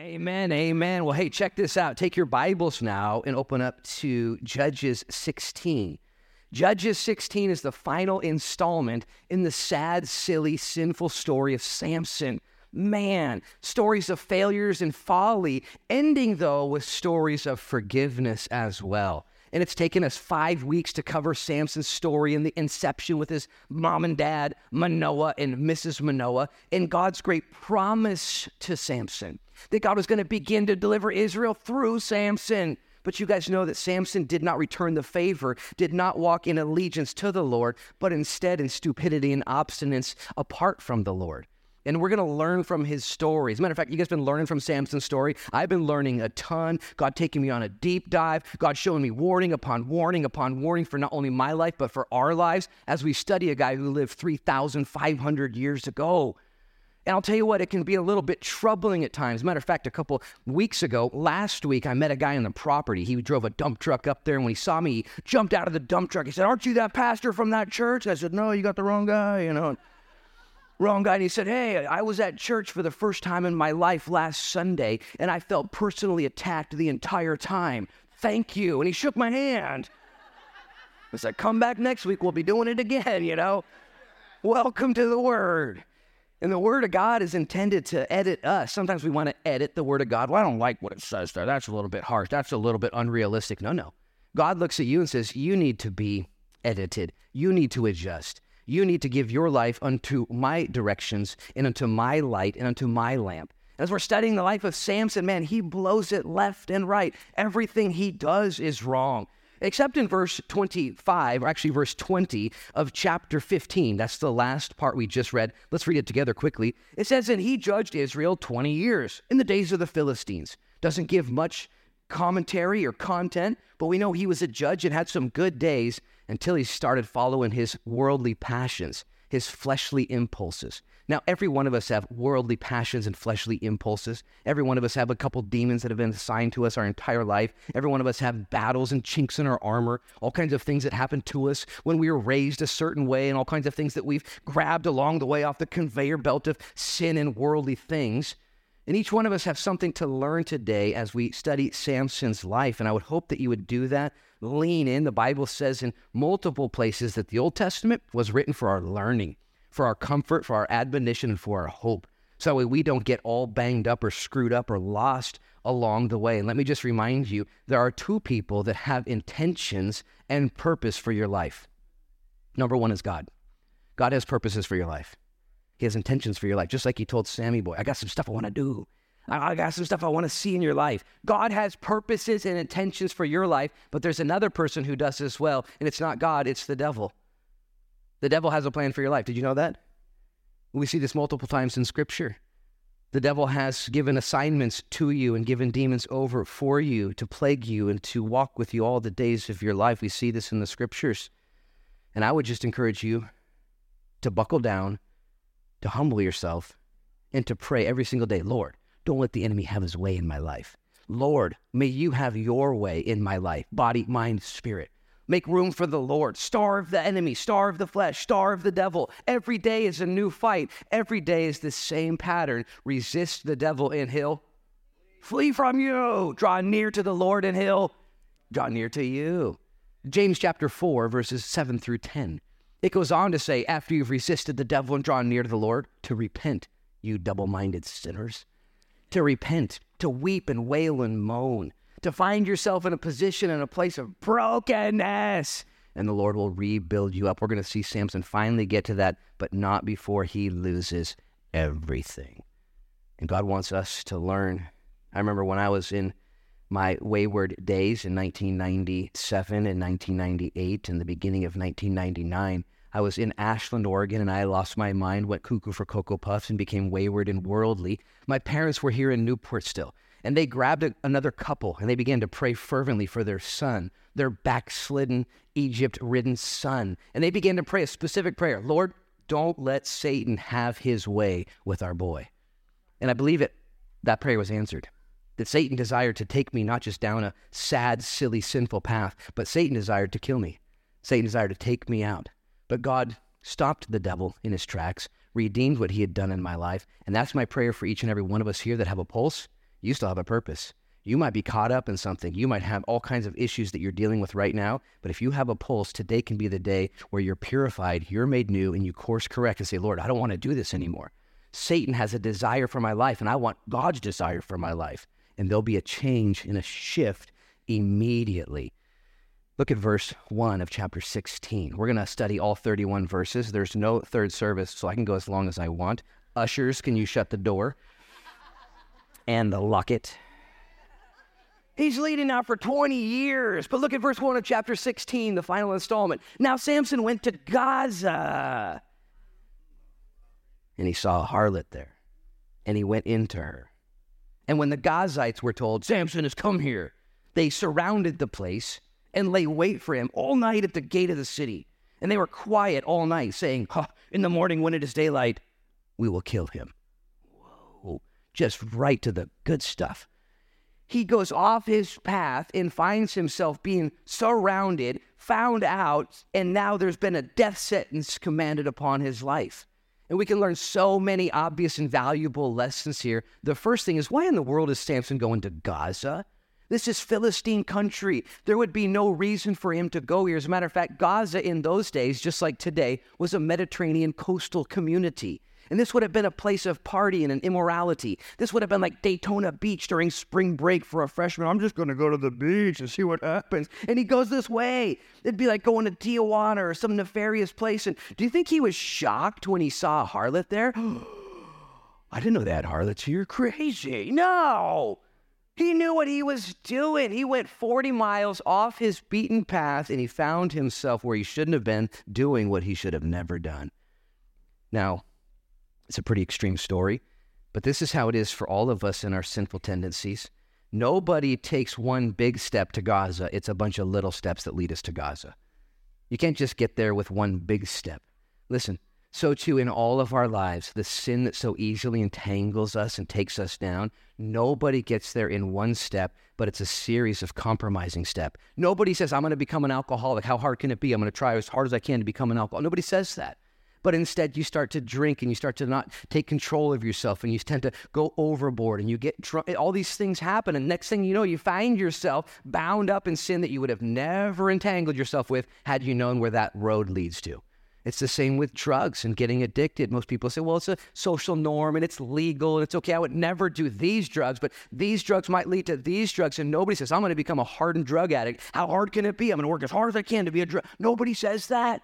Amen. Amen. Well, hey, check this out. Take your Bibles now and open up to Judges 16. Judges 16 is the final installment in the sad, silly, sinful story of Samson. Man, stories of failures and folly, ending though with stories of forgiveness as well. And it's taken us five weeks to cover Samson's story and the inception with his mom and dad, Manoah and Mrs. Manoah, and God's great promise to Samson that God was going to begin to deliver Israel through Samson. But you guys know that Samson did not return the favor, did not walk in allegiance to the Lord, but instead in stupidity and obstinance apart from the Lord. And we're going to learn from his story. As a matter of fact, you guys been learning from Samson's story. I've been learning a ton. God taking me on a deep dive. God showing me warning upon warning upon warning for not only my life, but for our lives as we study a guy who lived 3,500 years ago. And I'll tell you what, it can be a little bit troubling at times. Matter of fact, a couple weeks ago, last week, I met a guy on the property. He drove a dump truck up there, and when he saw me, he jumped out of the dump truck. He said, Aren't you that pastor from that church? I said, No, you got the wrong guy, you know. Wrong guy. And he said, Hey, I was at church for the first time in my life last Sunday, and I felt personally attacked the entire time. Thank you. And he shook my hand. I said, Come back next week. We'll be doing it again, you know. Welcome to the Word. And the Word of God is intended to edit us. Sometimes we want to edit the Word of God. Well, I don't like what it says there. That's a little bit harsh. That's a little bit unrealistic. No, no. God looks at you and says, You need to be edited. You need to adjust. You need to give your life unto my directions and unto my light and unto my lamp. As we're studying the life of Samson, man, he blows it left and right. Everything he does is wrong except in verse 25, or actually verse 20 of chapter 15. That's the last part we just read. Let's read it together quickly. It says, And he judged Israel 20 years in the days of the Philistines. Doesn't give much commentary or content, but we know he was a judge and had some good days until he started following his worldly passions, his fleshly impulses. Now, every one of us have worldly passions and fleshly impulses. Every one of us have a couple demons that have been assigned to us our entire life. Every one of us have battles and chinks in our armor, all kinds of things that happen to us when we were raised a certain way, and all kinds of things that we've grabbed along the way off the conveyor belt of sin and worldly things. And each one of us have something to learn today as we study Samson's life. And I would hope that you would do that. Lean in. The Bible says in multiple places that the Old Testament was written for our learning for our comfort, for our admonition, and for our hope. So that way we don't get all banged up or screwed up or lost along the way. And let me just remind you there are two people that have intentions and purpose for your life. Number one is God. God has purposes for your life. He has intentions for your life, just like he told Sammy Boy, I got some stuff I want to do. I got some stuff I want to see in your life. God has purposes and intentions for your life, but there's another person who does as well, and it's not God, it's the devil. The devil has a plan for your life. Did you know that? We see this multiple times in Scripture. The devil has given assignments to you and given demons over for you to plague you and to walk with you all the days of your life. We see this in the Scriptures. And I would just encourage you to buckle down, to humble yourself, and to pray every single day Lord, don't let the enemy have his way in my life. Lord, may you have your way in my life, body, mind, spirit. Make room for the Lord. Starve the enemy, starve the flesh, starve the devil. Every day is a new fight. Every day is the same pattern. Resist the devil and he'll flee from you. Draw near to the Lord and he'll draw near to you. James chapter 4, verses 7 through 10. It goes on to say, after you've resisted the devil and drawn near to the Lord, to repent, you double minded sinners. To repent, to weep and wail and moan to find yourself in a position in a place of brokenness. And the Lord will rebuild you up. We're going to see Samson finally get to that, but not before he loses everything. And God wants us to learn. I remember when I was in my wayward days in 1997 and 1998 and the beginning of 1999. I was in Ashland, Oregon, and I lost my mind, went cuckoo for Cocoa Puffs, and became wayward and worldly. My parents were here in Newport still. And they grabbed a, another couple and they began to pray fervently for their son, their backslidden, Egypt ridden son. And they began to pray a specific prayer Lord, don't let Satan have his way with our boy. And I believe it, that prayer was answered. That Satan desired to take me not just down a sad, silly, sinful path, but Satan desired to kill me. Satan desired to take me out. But God stopped the devil in his tracks, redeemed what he had done in my life. And that's my prayer for each and every one of us here that have a pulse you still have a purpose. You might be caught up in something. You might have all kinds of issues that you're dealing with right now. But if you have a pulse, today can be the day where you're purified, you're made new, and you course correct and say, Lord, I don't want to do this anymore. Satan has a desire for my life, and I want God's desire for my life. And there'll be a change and a shift immediately. Look at verse 1 of chapter 16. We're going to study all 31 verses. There's no third service, so I can go as long as I want. Ushers, can you shut the door? And the lock it. He's leading now for 20 years. But look at verse 1 of chapter 16, the final installment. Now Samson went to Gaza and he saw a harlot there and he went into her. And when the Gazites were told, Samson has come here, they surrounded the place and lay wait for him all night at the gate of the city. And they were quiet all night, saying, In the morning when it is daylight, we will kill him. Just right to the good stuff he goes off his path and finds himself being surrounded, found out, and now there's been a death sentence commanded upon his life. And we can learn so many obvious and valuable lessons here. The first thing is why in the world is Samson going to Gaza? This is Philistine country. There would be no reason for him to go here. As a matter of fact, Gaza in those days, just like today, was a Mediterranean coastal community. And this would have been a place of partying and immorality. This would have been like Daytona Beach during spring break for a freshman. I'm just going to go to the beach and see what happens. And he goes this way. It'd be like going to Tijuana or some nefarious place. And do you think he was shocked when he saw a harlot there? I didn't know that harlots here. Crazy. No. He knew what he was doing. He went 40 miles off his beaten path and he found himself where he shouldn't have been doing what he should have never done. Now, it's a pretty extreme story, but this is how it is for all of us in our sinful tendencies. Nobody takes one big step to Gaza, it's a bunch of little steps that lead us to Gaza. You can't just get there with one big step. Listen, so too in all of our lives, the sin that so easily entangles us and takes us down, nobody gets there in one step, but it's a series of compromising steps. Nobody says, I'm going to become an alcoholic. How hard can it be? I'm going to try as hard as I can to become an alcoholic. Nobody says that. But instead, you start to drink and you start to not take control of yourself and you tend to go overboard and you get drunk. All these things happen. And next thing you know, you find yourself bound up in sin that you would have never entangled yourself with had you known where that road leads to. It's the same with drugs and getting addicted. Most people say, well, it's a social norm and it's legal and it's okay. I would never do these drugs, but these drugs might lead to these drugs. And nobody says, I'm going to become a hardened drug addict. How hard can it be? I'm going to work as hard as I can to be a drug. Nobody says that.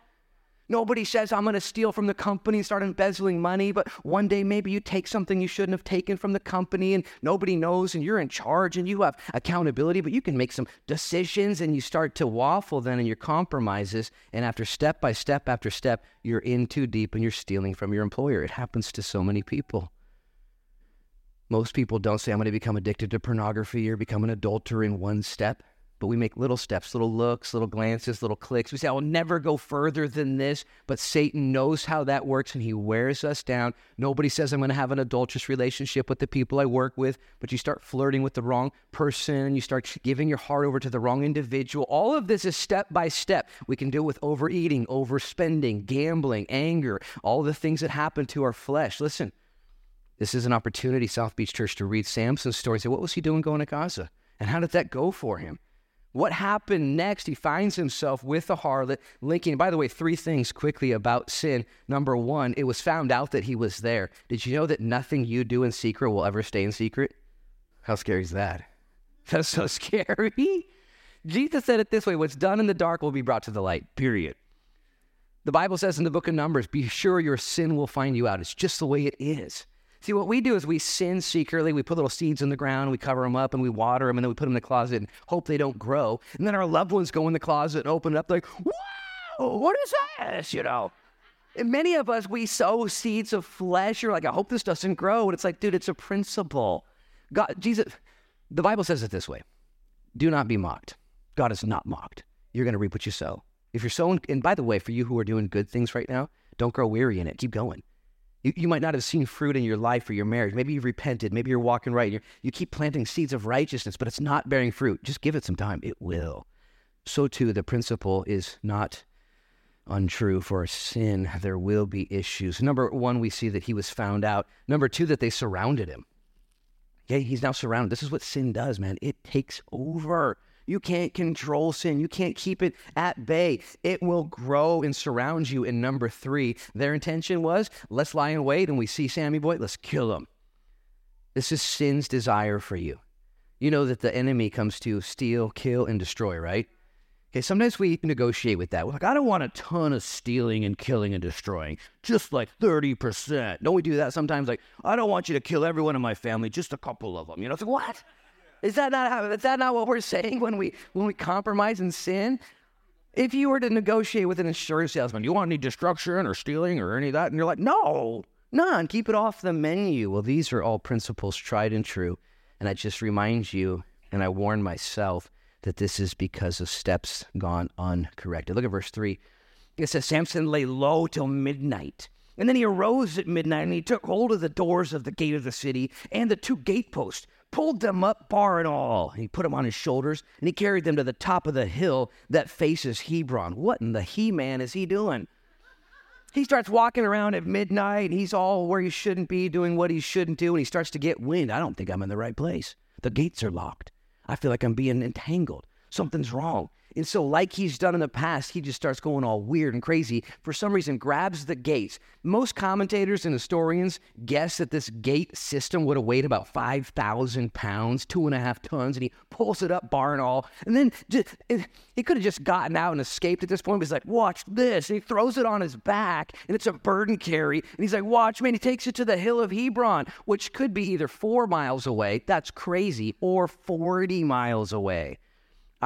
Nobody says, I'm going to steal from the company and start embezzling money, but one day maybe you take something you shouldn't have taken from the company and nobody knows and you're in charge and you have accountability, but you can make some decisions and you start to waffle then in your compromises. And after step by step after step, you're in too deep and you're stealing from your employer. It happens to so many people. Most people don't say, I'm going to become addicted to pornography or become an adulterer in one step. But we make little steps, little looks, little glances, little clicks. We say, I will never go further than this. But Satan knows how that works and he wears us down. Nobody says, I'm going to have an adulterous relationship with the people I work with. But you start flirting with the wrong person. You start giving your heart over to the wrong individual. All of this is step by step. We can deal with overeating, overspending, gambling, anger, all the things that happen to our flesh. Listen, this is an opportunity, South Beach Church, to read Samson's story and say, what was he doing going to Gaza? And how did that go for him? What happened next? He finds himself with the harlot, linking. By the way, three things quickly about sin. Number one, it was found out that he was there. Did you know that nothing you do in secret will ever stay in secret? How scary is that? That's so scary. Jesus said it this way what's done in the dark will be brought to the light, period. The Bible says in the book of Numbers, be sure your sin will find you out. It's just the way it is. See, what we do is we sin secretly. We put little seeds in the ground, we cover them up, and we water them, and then we put them in the closet and hope they don't grow. And then our loved ones go in the closet and open it up, like, whoa, what is this? You know? And many of us, we sow seeds of flesh. You're like, I hope this doesn't grow. And it's like, dude, it's a principle. God, Jesus, the Bible says it this way do not be mocked. God is not mocked. You're going to reap what you sow. If you're sowing, and by the way, for you who are doing good things right now, don't grow weary in it. Keep going. You, you might not have seen fruit in your life or your marriage. Maybe you've repented. Maybe you're walking right. you you keep planting seeds of righteousness, but it's not bearing fruit. Just give it some time. It will. So, too, the principle is not untrue for sin. There will be issues. Number one, we see that he was found out. Number two, that they surrounded him. Okay, he's now surrounded. This is what sin does, man. It takes over. You can't control sin. You can't keep it at bay. It will grow and surround you. In number three, their intention was let's lie in wait and we see Sammy Boy, let's kill him. This is sin's desire for you. You know that the enemy comes to steal, kill, and destroy, right? Okay, sometimes we negotiate with that. We're like, I don't want a ton of stealing and killing and destroying, just like 30%. Don't we do that sometimes? Like, I don't want you to kill everyone in my family, just a couple of them. You know, it's like, what? Is that not is that not what we're saying when we when we compromise and sin? If you were to negotiate with an insurance salesman, you want any destruction or stealing or any of that? And you're like, no, none. Keep it off the menu. Well, these are all principles tried and true. And I just remind you, and I warn myself that this is because of steps gone uncorrected. Look at verse 3. It says, Samson lay low till midnight. And then he arose at midnight and he took hold of the doors of the gate of the city and the two gateposts pulled them up, bar and all. He put them on his shoulders, and he carried them to the top of the hill that faces Hebron. What in the He Man is he doing? He starts walking around at midnight. He's all where he shouldn't be, doing what he shouldn't do, and he starts to get wind. I don't think I'm in the right place. The gates are locked. I feel like I'm being entangled. Something's wrong. And so, like he's done in the past, he just starts going all weird and crazy. For some reason, grabs the gates. Most commentators and historians guess that this gate system would have weighed about 5,000 pounds, two and a half tons, and he pulls it up, bar and all. And then just, he could have just gotten out and escaped at this point, but he's like, Watch this. And he throws it on his back, and it's a burden carry. And he's like, Watch, man. He takes it to the hill of Hebron, which could be either four miles away, that's crazy, or 40 miles away.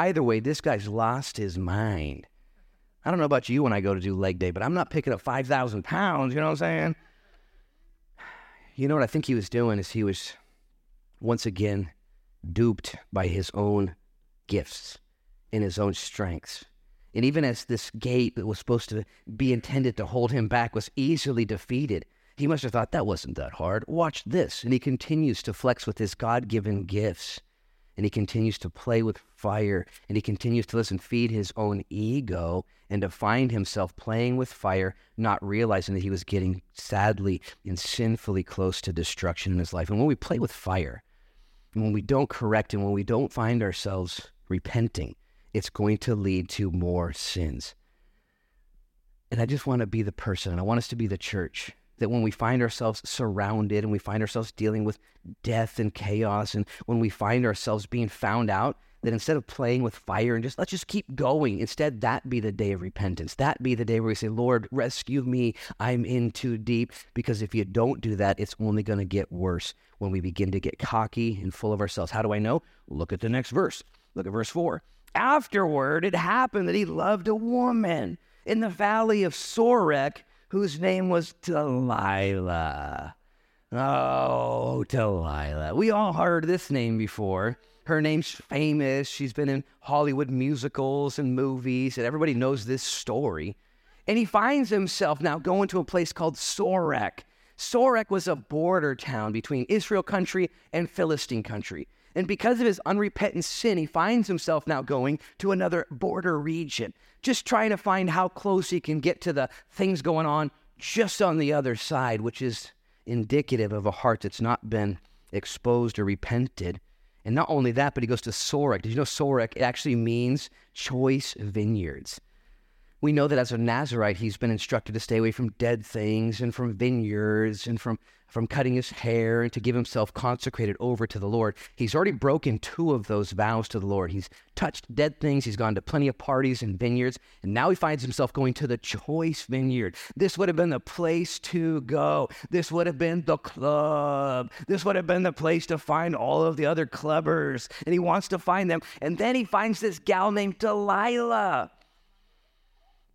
Either way, this guy's lost his mind. I don't know about you when I go to do leg day, but I'm not picking up 5,000 pounds, you know what I'm saying? You know what I think he was doing is he was once again duped by his own gifts and his own strengths. And even as this gate that was supposed to be intended to hold him back was easily defeated, he must have thought that wasn't that hard. Watch this. And he continues to flex with his God given gifts and he continues to play with fire and he continues to listen, feed his own ego and to find himself playing with fire, not realizing that he was getting sadly and sinfully close to destruction in his life. And when we play with fire, and when we don't correct and when we don't find ourselves repenting, it's going to lead to more sins. And I just want to be the person, and I want us to be the church that when we find ourselves surrounded and we find ourselves dealing with death and chaos, and when we find ourselves being found out, that instead of playing with fire and just let's just keep going, instead that be the day of repentance. That be the day where we say, Lord, rescue me. I'm in too deep. Because if you don't do that, it's only going to get worse when we begin to get cocky and full of ourselves. How do I know? Look at the next verse. Look at verse 4. Afterward, it happened that he loved a woman in the valley of Sorek whose name was Delilah. Oh, Delilah. We all heard this name before. Her name's famous. She's been in Hollywood musicals and movies, and everybody knows this story. And he finds himself now going to a place called Sorek. Sorek was a border town between Israel country and Philistine country. And because of his unrepentant sin, he finds himself now going to another border region, just trying to find how close he can get to the things going on just on the other side, which is indicative of a heart that's not been exposed or repented. And not only that, but he goes to Sorek. Did you know Sorek actually means choice vineyards? We know that as a Nazarite, he's been instructed to stay away from dead things and from vineyards and from from cutting his hair and to give himself consecrated over to the Lord. He's already broken two of those vows to the Lord. He's touched dead things, he's gone to plenty of parties and vineyards, and now he finds himself going to the choice vineyard. This would have been the place to go. This would have been the club. This would have been the place to find all of the other clubbers, and he wants to find them. And then he finds this gal named Delilah.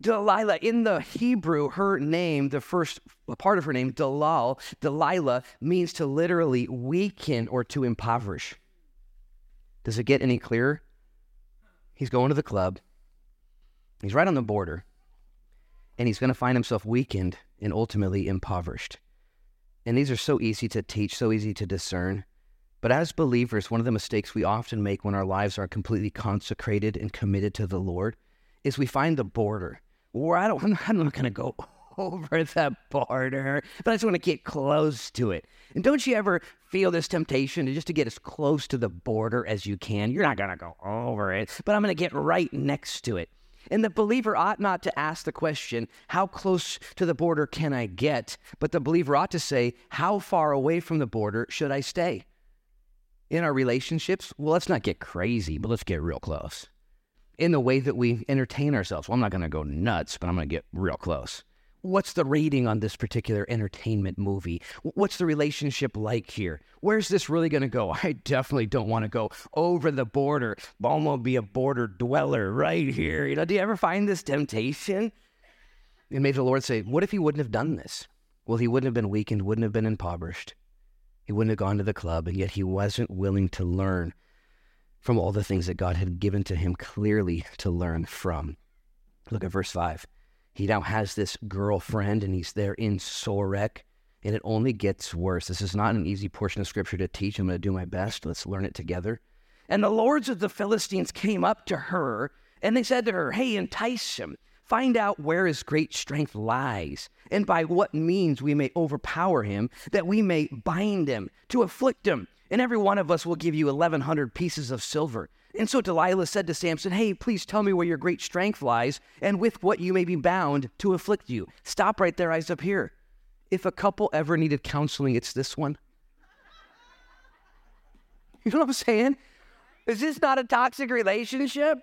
Delilah, in the Hebrew, her name, the first part of her name, Delal, Delilah, means to literally weaken or to impoverish. Does it get any clearer? He's going to the club. He's right on the border. And he's going to find himself weakened and ultimately impoverished. And these are so easy to teach, so easy to discern. But as believers, one of the mistakes we often make when our lives are completely consecrated and committed to the Lord is we find the border where I don't, I'm not going to go over the border, but I just want to get close to it. And don't you ever feel this temptation to just to get as close to the border as you can? You're not going to go over it, but I'm going to get right next to it. And the believer ought not to ask the question, How close to the border can I get? But the believer ought to say, How far away from the border should I stay? In our relationships, well, let's not get crazy, but let's get real close in the way that we entertain ourselves. Well, I'm not going to go nuts, but I'm going to get real close. What's the rating on this particular entertainment movie? What's the relationship like here? Where's this really going to go? I definitely don't want to go over the border. I'm be a border dweller right here. You know, do you ever find this temptation? And may the Lord say, what if he wouldn't have done this? Well, he wouldn't have been weakened, wouldn't have been impoverished. He wouldn't have gone to the club, and yet he wasn't willing to learn from all the things that God had given to him clearly to learn from. Look at verse 5. He now has this girlfriend and he's there in Sorek, and it only gets worse. This is not an easy portion of scripture to teach. I'm going to do my best. Let's learn it together. And the lords of the Philistines came up to her and they said to her, Hey, entice him. Find out where his great strength lies, and by what means we may overpower him, that we may bind him, to afflict him, and every one of us will give you 1,100 pieces of silver. And so Delilah said to Samson, Hey, please tell me where your great strength lies, and with what you may be bound to afflict you. Stop right there, eyes up here. If a couple ever needed counseling, it's this one. You know what I'm saying? Is this not a toxic relationship?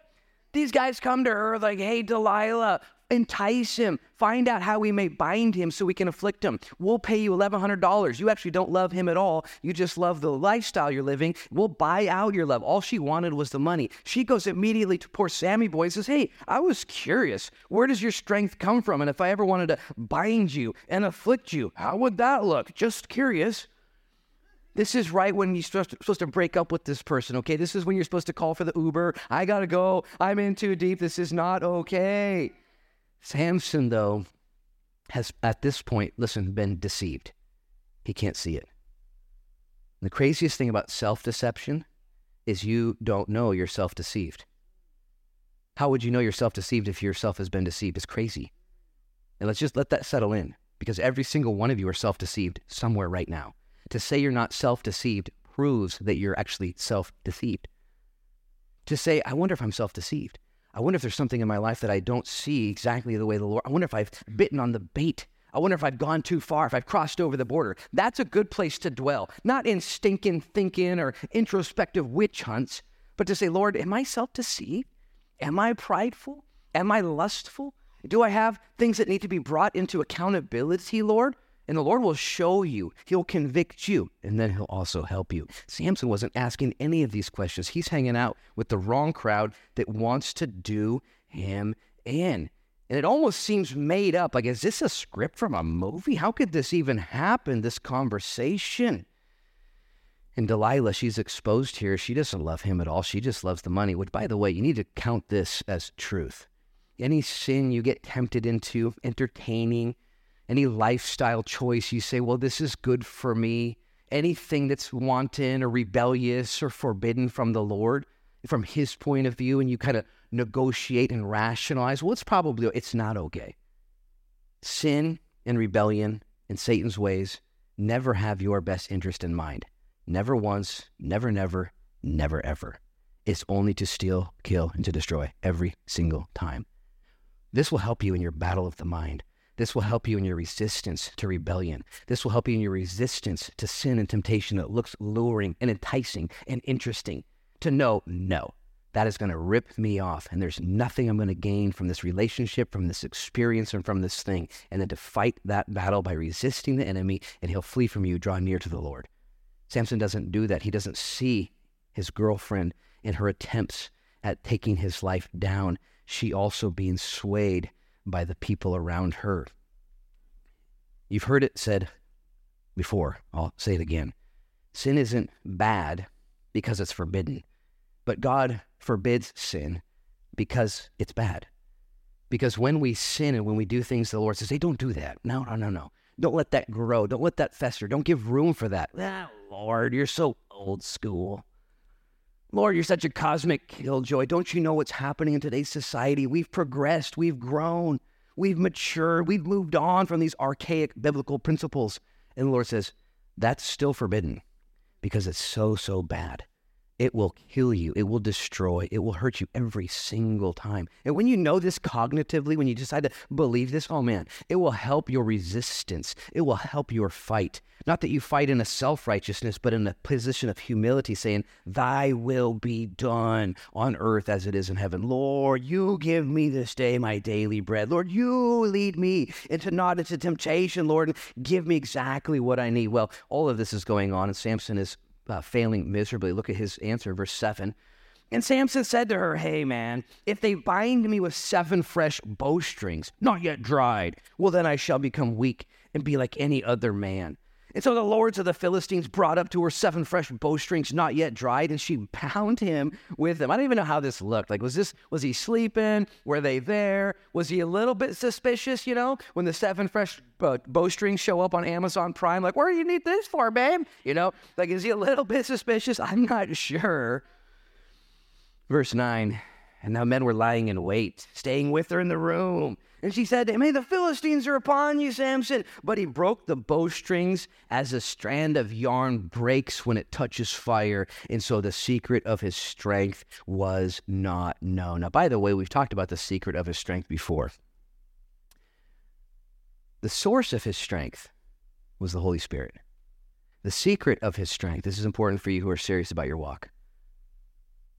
These guys come to her like, hey, Delilah, entice him. Find out how we may bind him so we can afflict him. We'll pay you $1,100. You actually don't love him at all. You just love the lifestyle you're living. We'll buy out your love. All she wanted was the money. She goes immediately to poor Sammy boy and says, Hey, I was curious. Where does your strength come from? And if I ever wanted to bind you and afflict you, how would that look? Just curious. This is right when you're supposed to, break up with this person, okay? This is when you're supposed to call for the Uber. I gotta go. I'm in too deep. This is not okay. Samson, though, has at this point, listen, been deceived. He can't see it. the craziest thing about self deception is you don't know you're self deceived. How would you know you're self deceived if yourself has been deceived? It's crazy. And let's just let that settle in because every single one of you are self deceived somewhere right now. To say you're not self deceived proves that you're actually self deceived. To say, I wonder if I'm self deceived. I wonder if there's something in my life that I don't see exactly the way the Lord. I wonder if I've bitten on the bait. I wonder if I've gone too far, if I've crossed over the border. That's a good place to dwell, not in stinking thinking or introspective witch hunts, but to say, Lord, am I self deceived? Am I prideful? Am I lustful? Do I have things that need to be brought into accountability, Lord? And the Lord will show you, He'll convict you, and then He'll also help you. Samson wasn't asking any of these questions. He's hanging out with the wrong crowd that wants to do him in. And it almost seems made up. Like, is this a script from a movie? How could this even happen, this conversation? And Delilah, she's exposed here. She doesn't love him at all. She just loves the money, which, by the way, you need to count this as truth. Any sin you get tempted into, entertaining, any lifestyle choice you say, well, this is good for me, anything that's wanton or rebellious or forbidden from the Lord, from His point of view, and you kind of negotiate and rationalize, well, it's probably, it's not okay. Sin and rebellion in Satan's ways never have your best interest in mind. Never once, never, never, never, ever. It's only to steal, kill, and to destroy every single time. This will help you in your battle of the mind. This will help you in your resistance to rebellion. This will help you in your resistance to sin and temptation that looks luring and enticing and interesting. To know, no, that is going to rip me off. And there's nothing I'm going to gain from this relationship, from this experience, and from this thing. And then to fight that battle by resisting the enemy, and he'll flee from you, draw near to the Lord. Samson doesn't do that. He doesn't see his girlfriend in her attempts at taking his life down. She also being swayed by the people around her. You've heard it said before, I'll say it again. Sin isn't bad because it's forbidden, but God forbids sin because it's bad. Because when we sin and when we do things, the Lord says, hey, don't do that. No, no, no, no. Don't let that grow. Don't let that fester. Don't give room for that. Ah, Lord, you're so old school. Lord, you're such a cosmic killjoy. Don't you know what's happening in today's society? We've progressed, we've grown. We've matured. We've moved on from these archaic biblical principles. And the Lord says, That's still forbidden because it's so, so bad. It will kill you. It will destroy. It will hurt you every single time. And when you know this cognitively, when you decide to believe this, oh man, it will help your resistance. It will help your fight. Not that you fight in a self righteousness, but in a position of humility, saying, Thy will be done on earth as it is in heaven. Lord, you give me this day my daily bread. Lord, you lead me into not into temptation, Lord, give me exactly what I need. Well, all of this is going on, and Samson is uh, failing miserably. Look at his answer, verse 7. And Samson said to her, Hey, man, if they bind me with seven fresh bowstrings, not yet dried, well, then I shall become weak and be like any other man. And so the lords of the Philistines brought up to her seven fresh bowstrings not yet dried, and she bound him with them. I don't even know how this looked. Like, was this was he sleeping? Were they there? Was he a little bit suspicious? You know, when the seven fresh uh, bowstrings show up on Amazon Prime, like, where do you need this for, babe? You know, like, is he a little bit suspicious? I'm not sure. Verse nine. And now men were lying in wait, staying with her in the room. And she said Hey, the Philistines are upon you, Samson. But he broke the bowstrings as a strand of yarn breaks when it touches fire. And so the secret of his strength was not known. Now, by the way, we've talked about the secret of his strength before. The source of his strength was the Holy Spirit. The secret of his strength, this is important for you who are serious about your walk.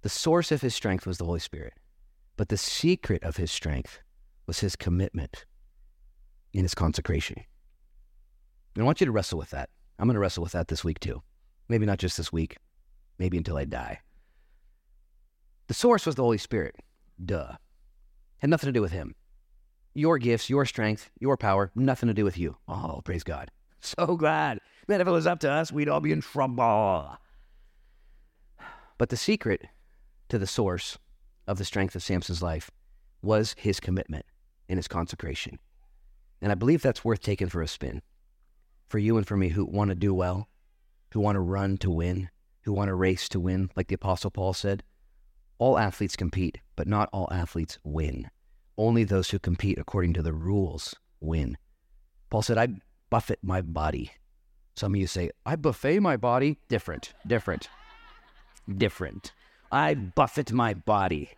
The source of his strength was the Holy Spirit. But the secret of his strength was his commitment in his consecration. And I want you to wrestle with that. I'm going to wrestle with that this week too. Maybe not just this week, maybe until I die. The source was the Holy Spirit. Duh. Had nothing to do with him. Your gifts, your strength, your power, nothing to do with you. Oh, praise God. So glad. Man, if it was up to us, we'd all be in trouble. But the secret to the source of the strength of Samson's life was his commitment in his consecration. And I believe that's worth taking for a spin for you and for me who want to do well, who want to run to win, who want to race to win, like the Apostle Paul said. All athletes compete, but not all athletes win. Only those who compete according to the rules win. Paul said, I buffet my body. Some of you say, I buffet my body. Different, different, different. I buffet my body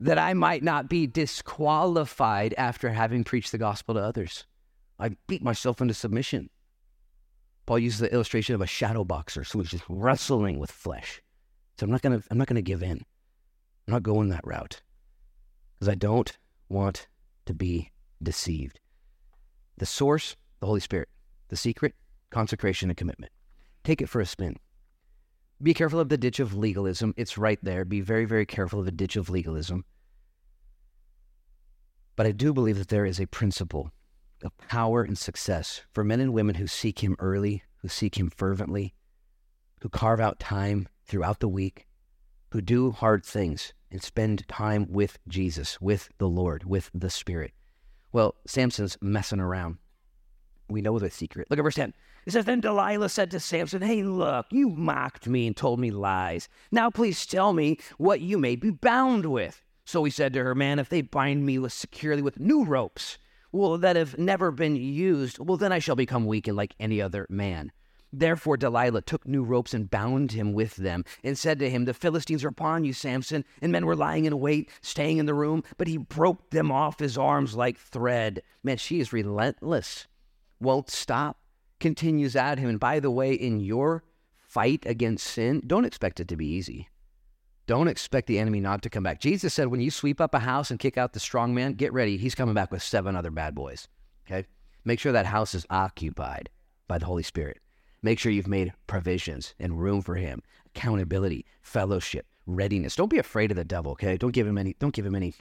that I might not be disqualified after having preached the gospel to others. I beat myself into submission. Paul uses the illustration of a shadow boxer, so he's just wrestling with flesh. So I'm not gonna I'm not gonna give in. I'm not going that route. Because I don't want to be deceived. The source, the Holy Spirit. The secret, consecration and commitment. Take it for a spin. Be careful of the ditch of legalism. It's right there. Be very, very careful of the ditch of legalism. But I do believe that there is a principle of power and success for men and women who seek Him early, who seek Him fervently, who carve out time throughout the week, who do hard things and spend time with Jesus, with the Lord, with the Spirit. Well, Samson's messing around. We know the secret. Look at verse 10. It says, Then Delilah said to Samson, Hey, look, you mocked me and told me lies. Now please tell me what you may be bound with. So he said to her, Man, if they bind me securely with new ropes, well, that have never been used, well, then I shall become weak and like any other man. Therefore Delilah took new ropes and bound him with them, and said to him, The Philistines are upon you, Samson. And men were lying in wait, staying in the room, but he broke them off his arms like thread. Man, she is relentless, won't stop continues at him. And by the way, in your fight against sin, don't expect it to be easy. Don't expect the enemy not to come back. Jesus said, when you sweep up a house and kick out the strong man, get ready. He's coming back with seven other bad boys. Okay? Make sure that house is occupied by the Holy Spirit. Make sure you've made provisions and room for him, accountability, fellowship, readiness. Don't be afraid of the devil, okay? Don't give him any don't give him any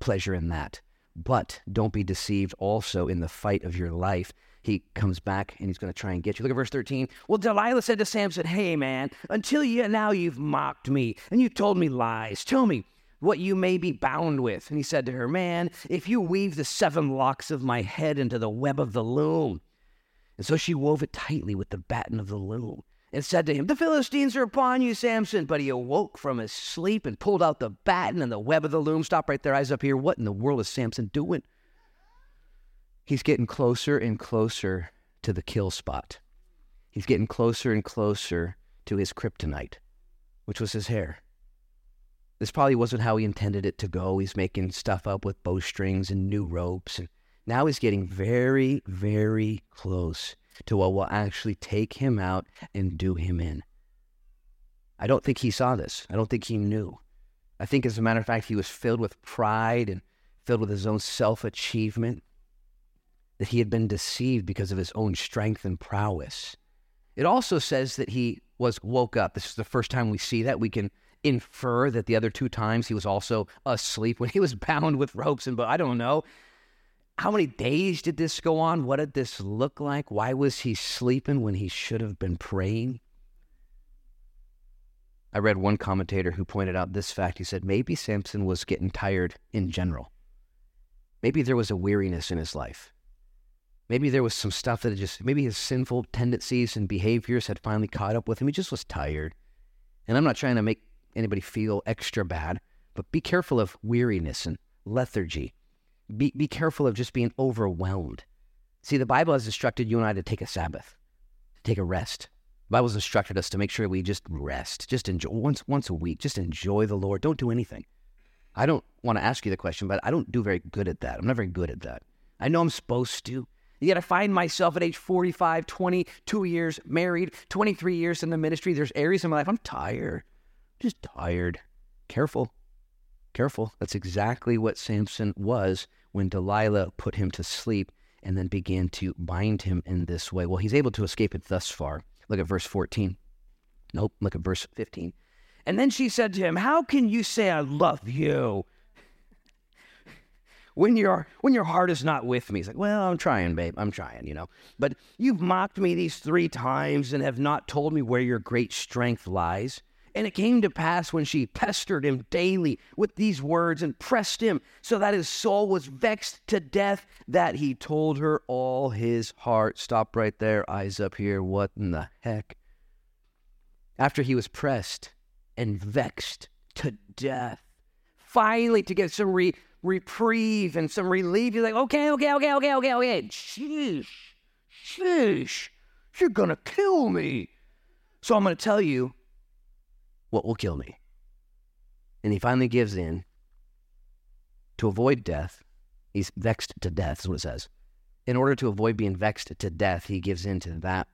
pleasure in that. But don't be deceived also in the fight of your life he comes back and he's going to try and get you. Look at verse 13. Well, Delilah said to Samson, Hey, man, until you now you've mocked me and you told me lies. Tell me what you may be bound with. And he said to her, Man, if you weave the seven locks of my head into the web of the loom. And so she wove it tightly with the batten of the loom. and said to him, The Philistines are upon you, Samson. But he awoke from his sleep and pulled out the batten and the web of the loom. Stop right there, eyes up here. What in the world is Samson doing? He's getting closer and closer to the kill spot. He's getting closer and closer to his kryptonite, which was his hair. This probably wasn't how he intended it to go. He's making stuff up with bowstrings and new ropes. And now he's getting very, very close to what will actually take him out and do him in. I don't think he saw this. I don't think he knew. I think, as a matter of fact, he was filled with pride and filled with his own self achievement, that he had been deceived because of his own strength and prowess. It also says that he was woke up. This is the first time we see that. We can infer that the other two times he was also asleep when he was bound with ropes and but I don't know. How many days did this go on? What did this look like? Why was he sleeping when he should have been praying? I read one commentator who pointed out this fact. He said maybe Samson was getting tired in general. Maybe there was a weariness in his life. Maybe there was some stuff that just, maybe his sinful tendencies and behaviors had finally caught up with him. He just was tired. And I'm not trying to make anybody feel extra bad, but be careful of weariness and lethargy be, be careful of just being overwhelmed. See, the Bible has instructed you and I to take a Sabbath, to take a rest. The Bible's instructed us to make sure we just rest, just enjoy once once a week, just enjoy the Lord. Don't do anything. I don't want to ask you the question, but I don't do very good at that. I'm not very good at that. I know I'm supposed to. Yet I find myself at age 45, 22 years married, 23 years in the ministry. There's areas in my life I'm tired. Just tired. Careful. Careful. That's exactly what Samson was when Delilah put him to sleep and then began to bind him in this way. Well, he's able to escape it thus far. Look at verse 14. Nope, look at verse 15. And then she said to him, How can you say I love you? When your when your heart is not with me. He's like, Well, I'm trying, babe. I'm trying, you know. But you've mocked me these three times and have not told me where your great strength lies. And it came to pass when she pestered him daily with these words and pressed him so that his soul was vexed to death, that he told her all his heart. Stop right there, eyes up here. What in the heck? After he was pressed and vexed to death, finally to get some re- reprieve and some relief, he's like, okay, okay, okay, okay, okay, okay. Sheesh, sheesh, you're gonna kill me. So I'm gonna tell you what will kill me? And he finally gives in to avoid death. He's vexed to death, is what it says. In order to avoid being vexed to death, he gives in to that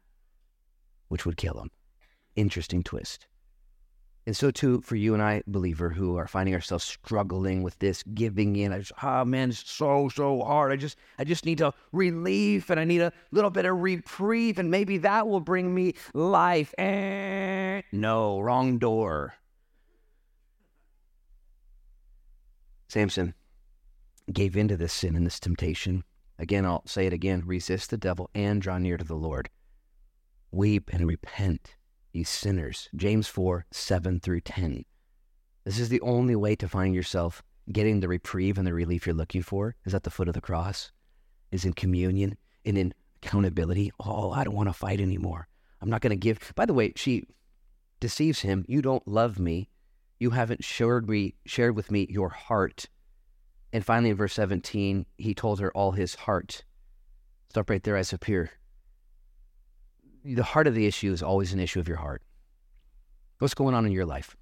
which would kill him. Interesting twist. And so too for you and I, believer, who are finding ourselves struggling with this, giving in. I just, oh man, it's so so hard. I just, I just need a relief, and I need a little bit of reprieve, and maybe that will bring me life. Eh, no, wrong door. Samson gave in to this sin and this temptation. Again, I'll say it again: resist the devil and draw near to the Lord. Weep and repent you sinners. James 4 7 through 10. This is the only way to find yourself getting the reprieve and the relief you're looking for is at the foot of the cross, is in communion and in accountability. Oh, I don't want to fight anymore. I'm not going to give. By the way, she deceives him. You don't love me. You haven't shared me shared with me your heart. And finally, in verse 17, he told her all his heart. Stop right there I here the heart of the issue is always an issue of your heart. What's going on in your life?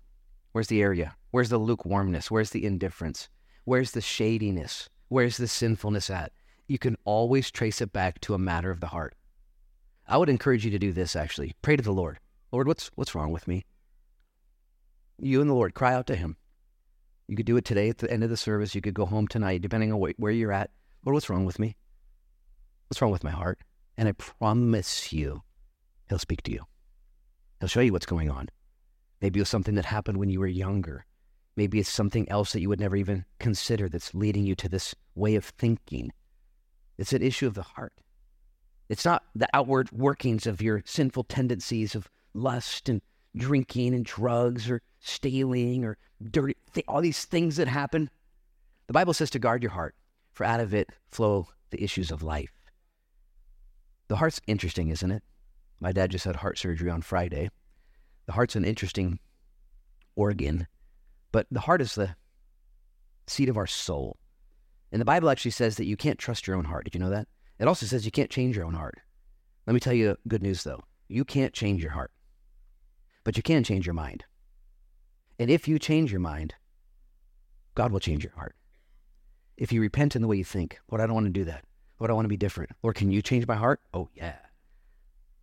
Where's the area? Where's the lukewarmness? Where's the indifference? Where's the shadiness? Where's the sinfulness at? You can always trace it back to a matter of the heart. I would encourage you to do this actually. Pray to the Lord. Lord, what's what's wrong with me? You and the Lord cry out to him. You could do it today at the end of the service. You could go home tonight, depending on where you're at. Lord, what's wrong with me? What's wrong with my heart? And I promise you, He'll speak to you. He'll show you what's going on. Maybe it was something that happened when you were younger. Maybe it's something else that you would never even consider that's leading you to this way of thinking. It's an issue of the heart. It's not the outward workings of your sinful tendencies of lust and drinking and drugs or stealing or dirty, all these things that happen. The Bible says to guard your heart, for out of it flow the issues of life. The heart's interesting, isn't it? My dad just had heart surgery on Friday. The heart's an interesting organ, but the heart is the seat of our soul. And the Bible actually says that you can't trust your own heart. Did you know that? It also says you can't change your own heart. Let me tell you good news though. You can't change your heart, but you can change your mind. And if you change your mind, God will change your heart. If you repent in the way you think, Lord, I don't want to do that. Lord, I want to be different. Lord, can you change my heart? Oh, yeah.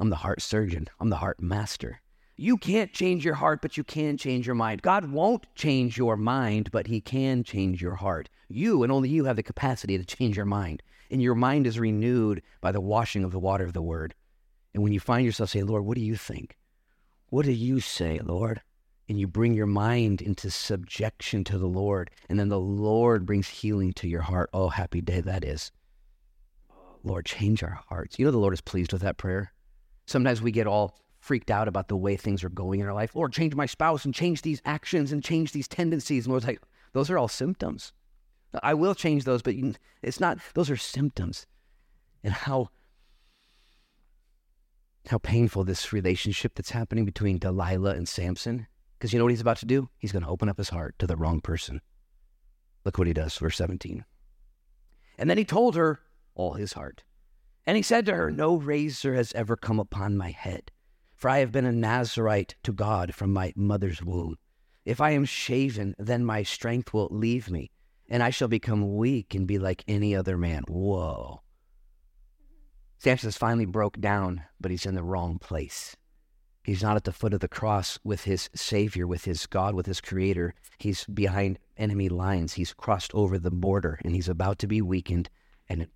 I'm the heart surgeon. I'm the heart master. You can't change your heart, but you can change your mind. God won't change your mind, but He can change your heart. You and only you have the capacity to change your mind. And your mind is renewed by the washing of the water of the Word. And when you find yourself saying, Lord, what do you think? What do you say, Lord? And you bring your mind into subjection to the Lord, and then the Lord brings healing to your heart. Oh, happy day that is. Lord, change our hearts. You know, the Lord is pleased with that prayer. Sometimes we get all freaked out about the way things are going in our life. Lord, change my spouse and change these actions and change these tendencies. And Lord's like, those are all symptoms. I will change those, but it's not, those are symptoms. And how how painful this relationship that's happening between Delilah and Samson. Because you know what he's about to do? He's going to open up his heart to the wrong person. Look what he does, verse 17. And then he told her all his heart. And he said to her, hmm. No razor has ever come upon my head, for I have been a Nazarite to God from my mother's womb. If I am shaven, then my strength will leave me, and I shall become weak and be like any other man. Whoa. Samson finally broke down, but he's in the wrong place. He's not at the foot of the cross with his Savior, with his God, with his Creator. He's behind enemy lines. He's crossed over the border and he's about to be weakened and.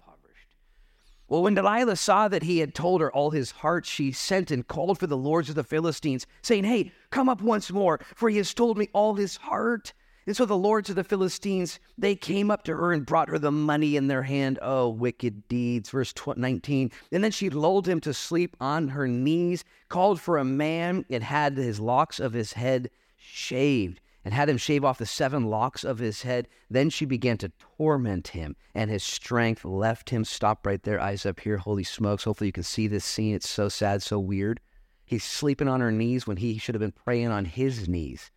Well, when Delilah saw that he had told her all his heart, she sent and called for the lords of the Philistines, saying, Hey, come up once more, for he has told me all his heart. And so the lords of the Philistines, they came up to her and brought her the money in their hand. Oh, wicked deeds. Verse 19. And then she lulled him to sleep on her knees, called for a man, and had his locks of his head shaved, and had him shave off the seven locks of his head. Then she began to torment him, and his strength left him. Stop right there, eyes up here. Holy smokes. Hopefully you can see this scene. It's so sad, so weird. He's sleeping on her knees when he should have been praying on his knees.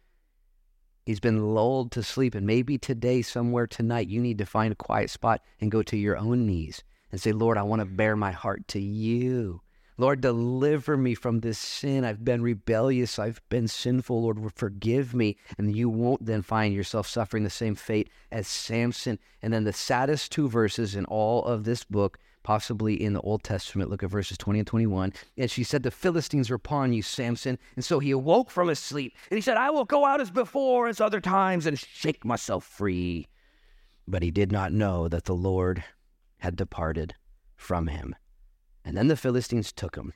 He's been lulled to sleep. And maybe today, somewhere tonight, you need to find a quiet spot and go to your own knees and say, Lord, I want to bare my heart to you. Lord, deliver me from this sin. I've been rebellious. I've been sinful. Lord, forgive me. And you won't then find yourself suffering the same fate as Samson. And then the saddest two verses in all of this book possibly in the Old Testament. Look at verses 20 and 21. And she said, The Philistines are upon you, Samson. And so he awoke from his sleep and he said, I will go out as before, as other times, and shake myself free. But he did not know that the Lord had departed from him. And then the Philistines took him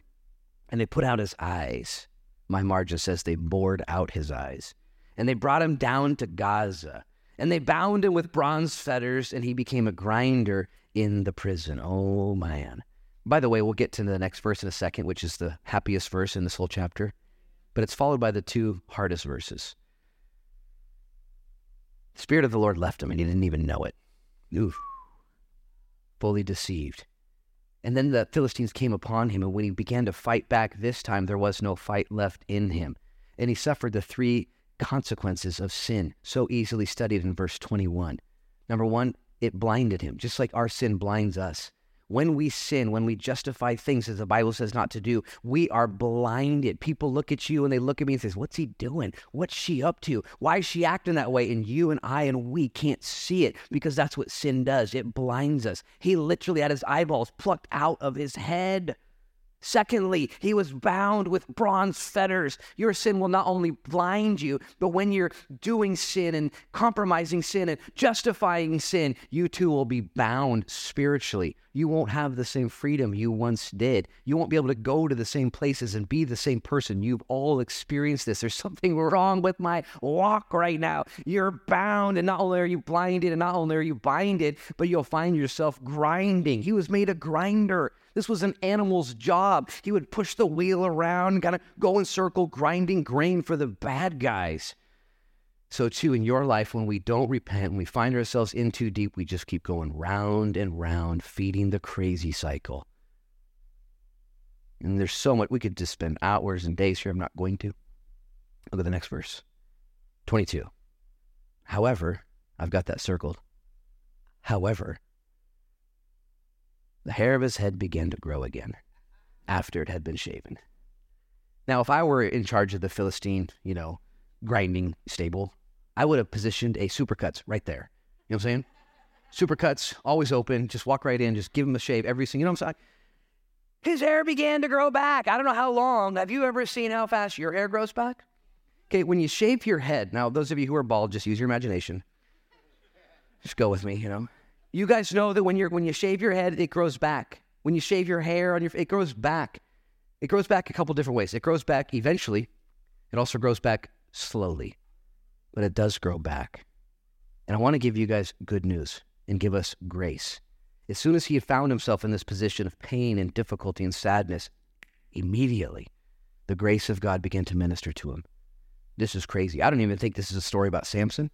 and they put out his eyes. My margin says they bored out his eyes. And they brought him down to Gaza. And they bound him with bronze fetters, and he became a grinder in the prison. Oh, man. By the way, we'll get to the next verse in a second, which is the happiest verse in this whole chapter, but it's followed by the two hardest verses. The Spirit of the Lord left him, and he didn't even know it. Oof. Fully deceived. And then the Philistines came upon him, and when he began to fight back this time, there was no fight left in him. And he suffered the three consequences of sin, so easily studied in verse 21. Number one, it blinded him, just like our sin blinds us. When we sin, when we justify things as the Bible says not to do, we are blinded. People look at you and they look at me and says, "What's he doing? What's she up to? Why is she acting that way?" And you and I and we can't see it because that's what sin does. It blinds us. He literally had his eyeballs plucked out of his head. Secondly, he was bound with bronze fetters. Your sin will not only blind you, but when you're doing sin and compromising sin and justifying sin, you too will be bound spiritually. You won't have the same freedom you once did. You won't be able to go to the same places and be the same person. You've all experienced this. There's something wrong with my walk right now. You're bound, and not only are you blinded, and not only are you binded, but you'll find yourself grinding. He was made a grinder. This was an animal's job. He would push the wheel around, kind of go in circle, grinding grain for the bad guys. So, too, in your life, when we don't repent, when we find ourselves in too deep, we just keep going round and round, feeding the crazy cycle. And there's so much, we could just spend hours and days here. I'm not going to. Look at the next verse 22. However, I've got that circled. However, the hair of his head began to grow again after it had been shaven. Now, if I were in charge of the Philistine, you know, grinding stable, I would have positioned a supercuts right there. You know what I'm saying? Supercuts, always open. Just walk right in. Just give him a shave every single. You know what I'm saying? His hair began to grow back. I don't know how long. Have you ever seen how fast your hair grows back? Okay, when you shave your head, now those of you who are bald, just use your imagination. Just go with me, you know. You guys know that when you're when you shave your head, it grows back. When you shave your hair on your it grows back. It grows back a couple different ways. It grows back eventually. It also grows back slowly. But it does grow back. And I want to give you guys good news and give us grace. As soon as he had found himself in this position of pain and difficulty and sadness, immediately the grace of God began to minister to him. This is crazy. I don't even think this is a story about Samson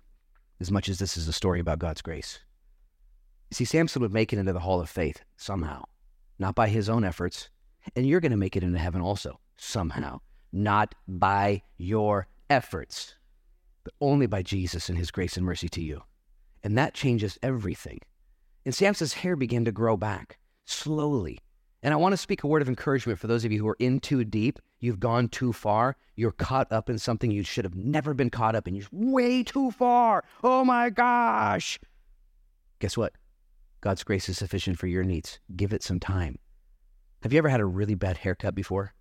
as much as this is a story about God's grace. See, Samson would make it into the hall of faith somehow, not by his own efforts. And you're going to make it into heaven also, somehow, not by your efforts, but only by Jesus and his grace and mercy to you. And that changes everything. And Samson's hair began to grow back slowly. And I want to speak a word of encouragement for those of you who are in too deep. You've gone too far. You're caught up in something you should have never been caught up in. You're way too far. Oh my gosh. Guess what? God's grace is sufficient for your needs. Give it some time. Have you ever had a really bad haircut before?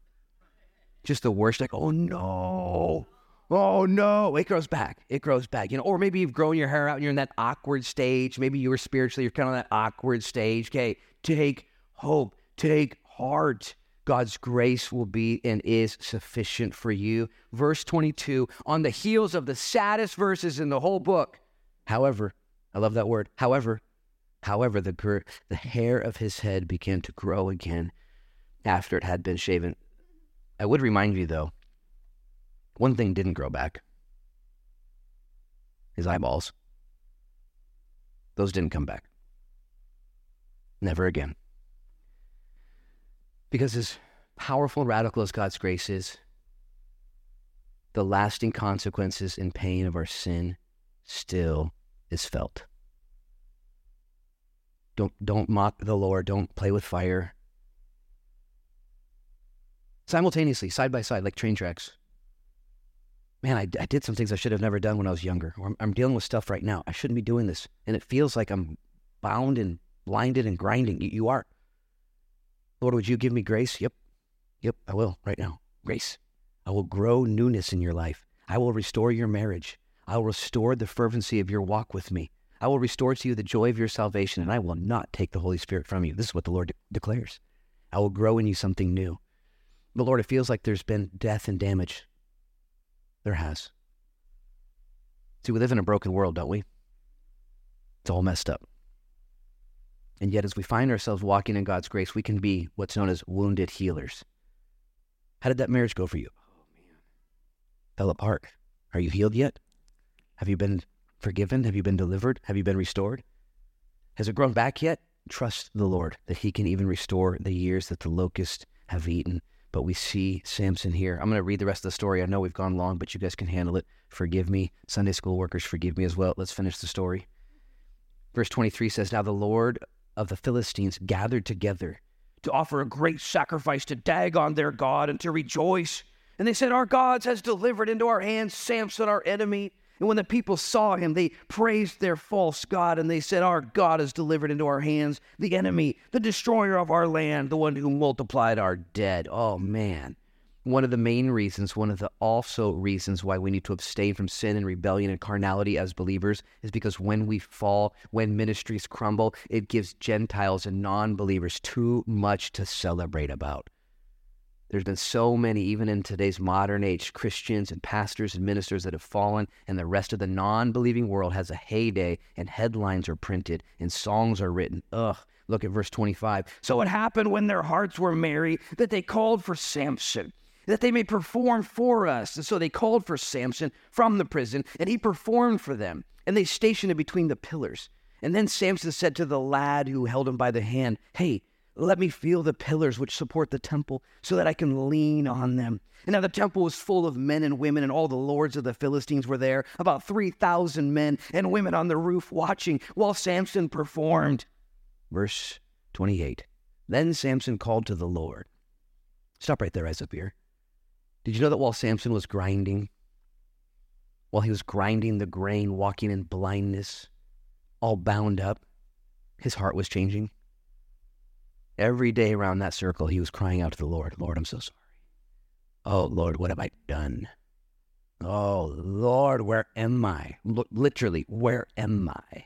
Just the worst, like, oh no, oh no, it grows back. It grows back. You know, or maybe you've grown your hair out and you're in that awkward stage. Maybe you were spiritually, you're kind of that awkward stage. Okay, take hope, take heart. God's grace will be and is sufficient for you. Verse 22, on the heels of the saddest verses in the whole book. However, I love that word. However, however, the, the hair of his head began to grow again after it had been shaven. I would remind you, though, one thing didn't grow back his eyeballs. Those didn't come back. Never again. Because as powerful and radical as God's grace is, the lasting consequences and pain of our sin still is felt. Don't, don't mock the Lord. Don't play with fire. Simultaneously, side by side, like train tracks. Man, I, I did some things I should have never done when I was younger. I'm, I'm dealing with stuff right now. I shouldn't be doing this. And it feels like I'm bound and blinded and grinding. You are. Lord, would you give me grace? Yep. Yep, I will right now. Grace. I will grow newness in your life. I will restore your marriage. I will restore the fervency of your walk with me. I will restore to you the joy of your salvation, and I will not take the Holy Spirit from you. This is what the Lord de- declares. I will grow in you something new. But Lord, it feels like there's been death and damage. There has. See, we live in a broken world, don't we? It's all messed up. And yet, as we find ourselves walking in God's grace, we can be what's known as wounded healers. How did that marriage go for you? Oh, man. Fell apart. Are you healed yet? Have you been forgiven? Have you been delivered? Have you been restored? Has it grown back yet? Trust the Lord that He can even restore the years that the locusts have eaten. But we see Samson here. I'm going to read the rest of the story. I know we've gone long, but you guys can handle it. Forgive me. Sunday school workers, forgive me as well. Let's finish the story. Verse 23 says Now the Lord of the Philistines gathered together to offer a great sacrifice to Dagon their God and to rejoice. And they said, Our God has delivered into our hands Samson, our enemy. And when the people saw him, they praised their false God and they said, Our God has delivered into our hands the enemy, the destroyer of our land, the one who multiplied our dead. Oh, man one of the main reasons, one of the also reasons why we need to abstain from sin and rebellion and carnality as believers is because when we fall, when ministries crumble, it gives Gentiles and non believers too much to celebrate about. There's been so many, even in today's modern age, Christians and pastors and ministers that have fallen, and the rest of the non believing world has a heyday, and headlines are printed and songs are written. Ugh. Look at verse 25. So it happened when their hearts were merry that they called for Samson that they may perform for us. And so they called for Samson from the prison, and he performed for them. And they stationed him between the pillars. And then Samson said to the lad who held him by the hand, Hey, Let me feel the pillars which support the temple so that I can lean on them. And now the temple was full of men and women, and all the lords of the Philistines were there, about 3,000 men and women on the roof watching while Samson performed. Verse 28. Then Samson called to the Lord. Stop right there, Ezapir. Did you know that while Samson was grinding, while he was grinding the grain, walking in blindness, all bound up, his heart was changing? Every day around that circle, he was crying out to the Lord, Lord, I'm so sorry. Oh, Lord, what have I done? Oh, Lord, where am I? L- literally, where am I?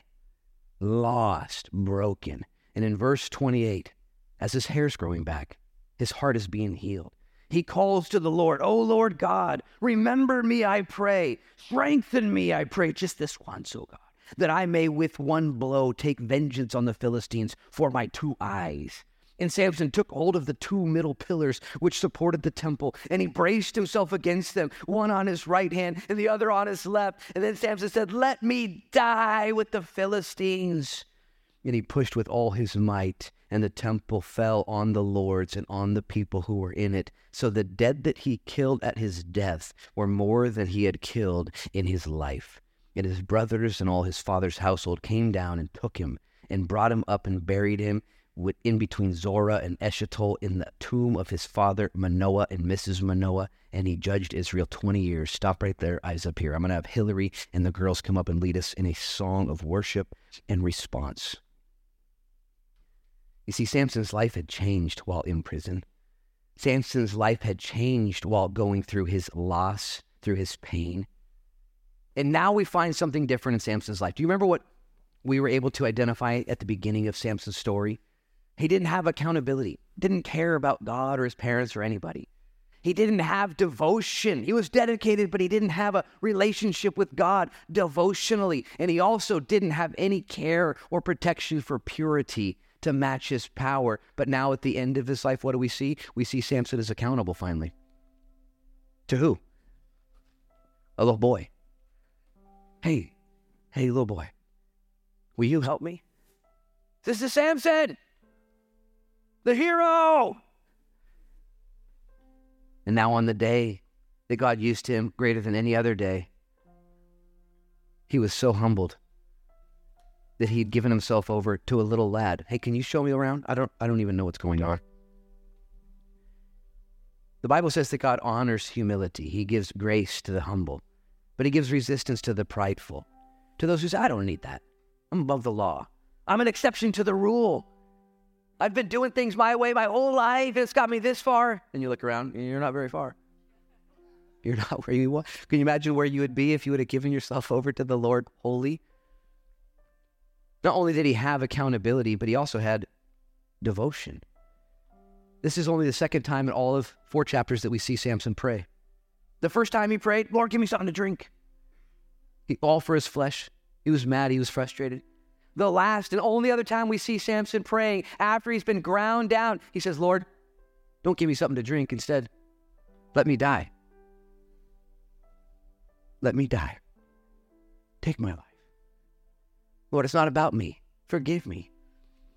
Lost, broken. And in verse 28, as his hair's growing back, his heart is being healed. He calls to the Lord, Oh Lord God, remember me, I pray. Strengthen me, I pray, just this once, oh God, that I may with one blow take vengeance on the Philistines for my two eyes. And Samson took hold of the two middle pillars which supported the temple, and he braced himself against them, one on his right hand and the other on his left. And then Samson said, Let me die with the Philistines. And he pushed with all his might, and the temple fell on the lords and on the people who were in it. So the dead that he killed at his death were more than he had killed in his life. And his brothers and all his father's household came down and took him and brought him up and buried him in between Zorah and Eshtaol in the tomb of his father Manoah and Mrs. Manoah, and he judged Israel 20 years. Stop right there, eyes up here. I'm going to have Hillary and the girls come up and lead us in a song of worship and response. You see, Samson's life had changed while in prison. Samson's life had changed while going through his loss, through his pain. And now we find something different in Samson's life. Do you remember what we were able to identify at the beginning of Samson's story? He didn't have accountability, didn't care about God or his parents or anybody. He didn't have devotion. He was dedicated, but he didn't have a relationship with God devotionally. And he also didn't have any care or protection for purity to match his power. But now at the end of his life, what do we see? We see Samson is accountable finally. To who? A little boy. Hey, hey, little boy, will you help me? This is Samson, the hero. And now, on the day that God used him greater than any other day, he was so humbled that he'd given himself over to a little lad. Hey, can you show me around? I don't I don't even know what's going on. The Bible says that God honors humility. He gives grace to the humble, but he gives resistance to the prideful. To those who say, I don't need that. I'm above the law. I'm an exception to the rule. I've been doing things my way my whole life, it's got me this far. And you look around, and you're not very far. You're not where you want. Can you imagine where you would be if you would have given yourself over to the Lord wholly? Not only did he have accountability, but he also had devotion. This is only the second time in all of four chapters that we see Samson pray. The first time he prayed, Lord, give me something to drink. He, all for his flesh. He was mad. He was frustrated. The last and only other time we see Samson praying after he's been ground down, he says, Lord, don't give me something to drink. Instead, let me die. Let me die. Take my life. Lord, it's not about me. Forgive me.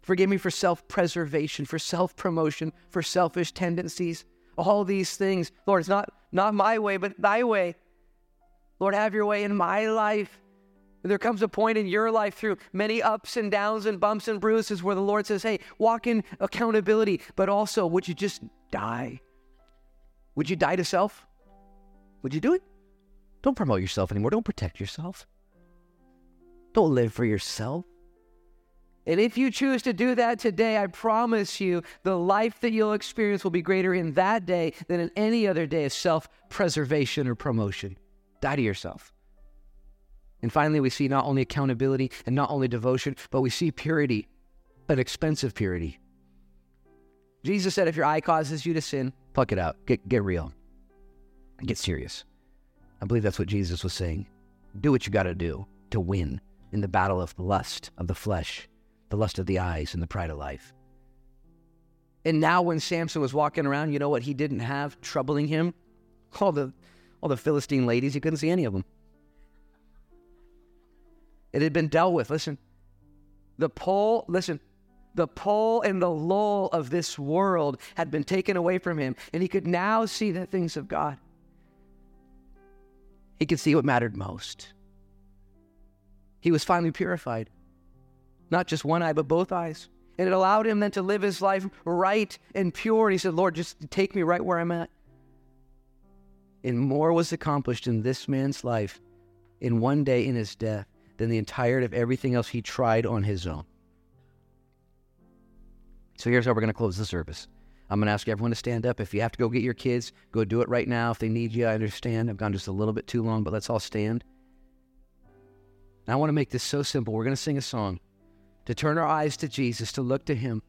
Forgive me for self preservation, for self promotion, for selfish tendencies, all these things. Lord, it's not, not my way, but thy way. Lord, have your way in my life. There comes a point in your life through many ups and downs and bumps and bruises where the Lord says, Hey, walk in accountability, but also, would you just die? Would you die to self? Would you do it? Don't promote yourself anymore. Don't protect yourself. Don't live for yourself. And if you choose to do that today, I promise you the life that you'll experience will be greater in that day than in any other day of self preservation or promotion. Die to yourself. And finally, we see not only accountability and not only devotion, but we see purity, an expensive purity. Jesus said, if your eye causes you to sin, pluck it out. Get, get real. Get serious. I believe that's what Jesus was saying. Do what you got to do to win in the battle of the lust of the flesh, the lust of the eyes, and the pride of life. And now, when Samson was walking around, you know what he didn't have troubling him? All the, all the Philistine ladies, he couldn't see any of them. It had been dealt with. Listen, the pole, listen, The pull and the lull of this world had been taken away from him, and he could now see the things of God. He could see what mattered most. He was finally purified, not just one eye, but both eyes. And it allowed him then to live his life right and pure. And he said, Lord, just take me right where I'm at. And more was accomplished in this man's life in one day in his death than the entirety of everything else he tried on his own. So here's how we're going to close the service. I'm going to ask everyone to stand up. If you have to go get your kids, go do it right now. If they need you, I understand. I've gone just a little bit too long, but let's all stand. Now, I want to make this so simple. We're going to sing a song to turn our eyes to Jesus, to look to Him.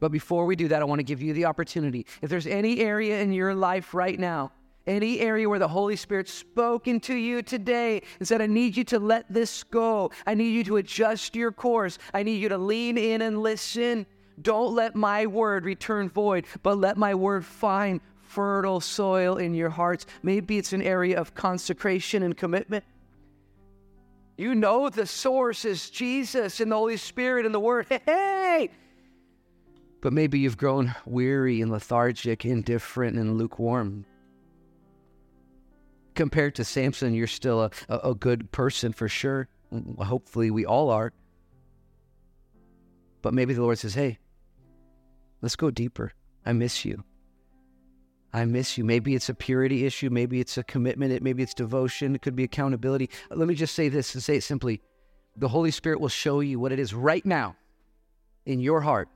But before we do that, I want to give you the opportunity. If there's any area in your life right now, any area where the Holy Spirit spoke into you today and said, I need you to let this go. I need you to adjust your course. I need you to lean in and listen. Don't let my word return void, but let my word find fertile soil in your hearts. Maybe it's an area of consecration and commitment. You know the source is Jesus and the Holy Spirit and the Word. Hey! But maybe you've grown weary and lethargic, indifferent and lukewarm. Compared to Samson, you're still a, a, good person for sure. Hopefully, we all are. But maybe the Lord says, hey, let's go deeper. I miss you. I miss you. Maybe it's a purity issue. Maybe it's a commitment. It maybe it's devotion. It could be accountability. Let me just say this and say it simply. The Holy Spirit will show you what it is right now in your heart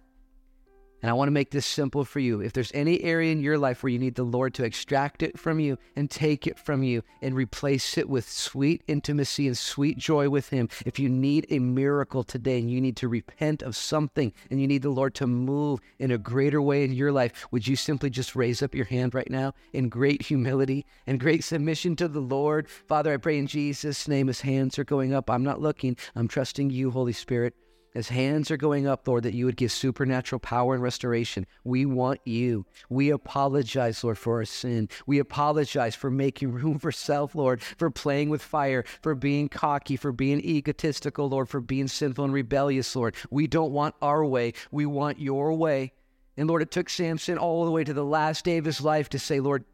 and I want to make this simple for you. If there's any area in your life where you need the Lord to extract it from you and take it from you and replace it with sweet intimacy and sweet joy with Him, if you need a miracle today and you need to repent of something and you need the Lord to move in a greater way in your life, would you simply just raise up your hand right now in great humility and great submission to the Lord? Father, I pray in Jesus' name, His hands are going up. I'm not looking, I'm trusting you, Holy Spirit. As hands are going up, Lord, that you would give supernatural power and restoration. We want you. We apologize, Lord, for our sin. We apologize for making room for self, Lord, for playing with fire, for being cocky, for being egotistical, Lord, for being sinful and rebellious, Lord. We don't want our way. We want your way. And Lord, it took Samson all the way to the last day of his life to say, Lord,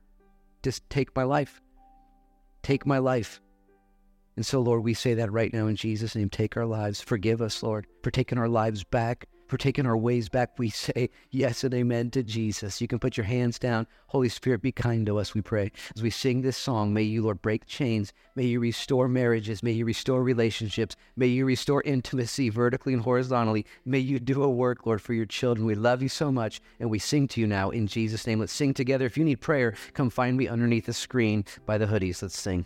just take my life. Take my life. And so, Lord, we say that right now in Jesus' name. Take our lives. Forgive us, Lord, for taking our lives back, for taking our ways back. We say yes and amen to Jesus. You can put your hands down. Holy Spirit, be kind to us, we pray. As we sing this song, may you, Lord, break chains. May you restore marriages. May you restore relationships. May you restore intimacy vertically and horizontally. May you do a work, Lord, for your children. We love you so much, and we sing to you now in Jesus' name. Let's sing together. If you need prayer, come find me underneath the screen by the hoodies. Let's sing.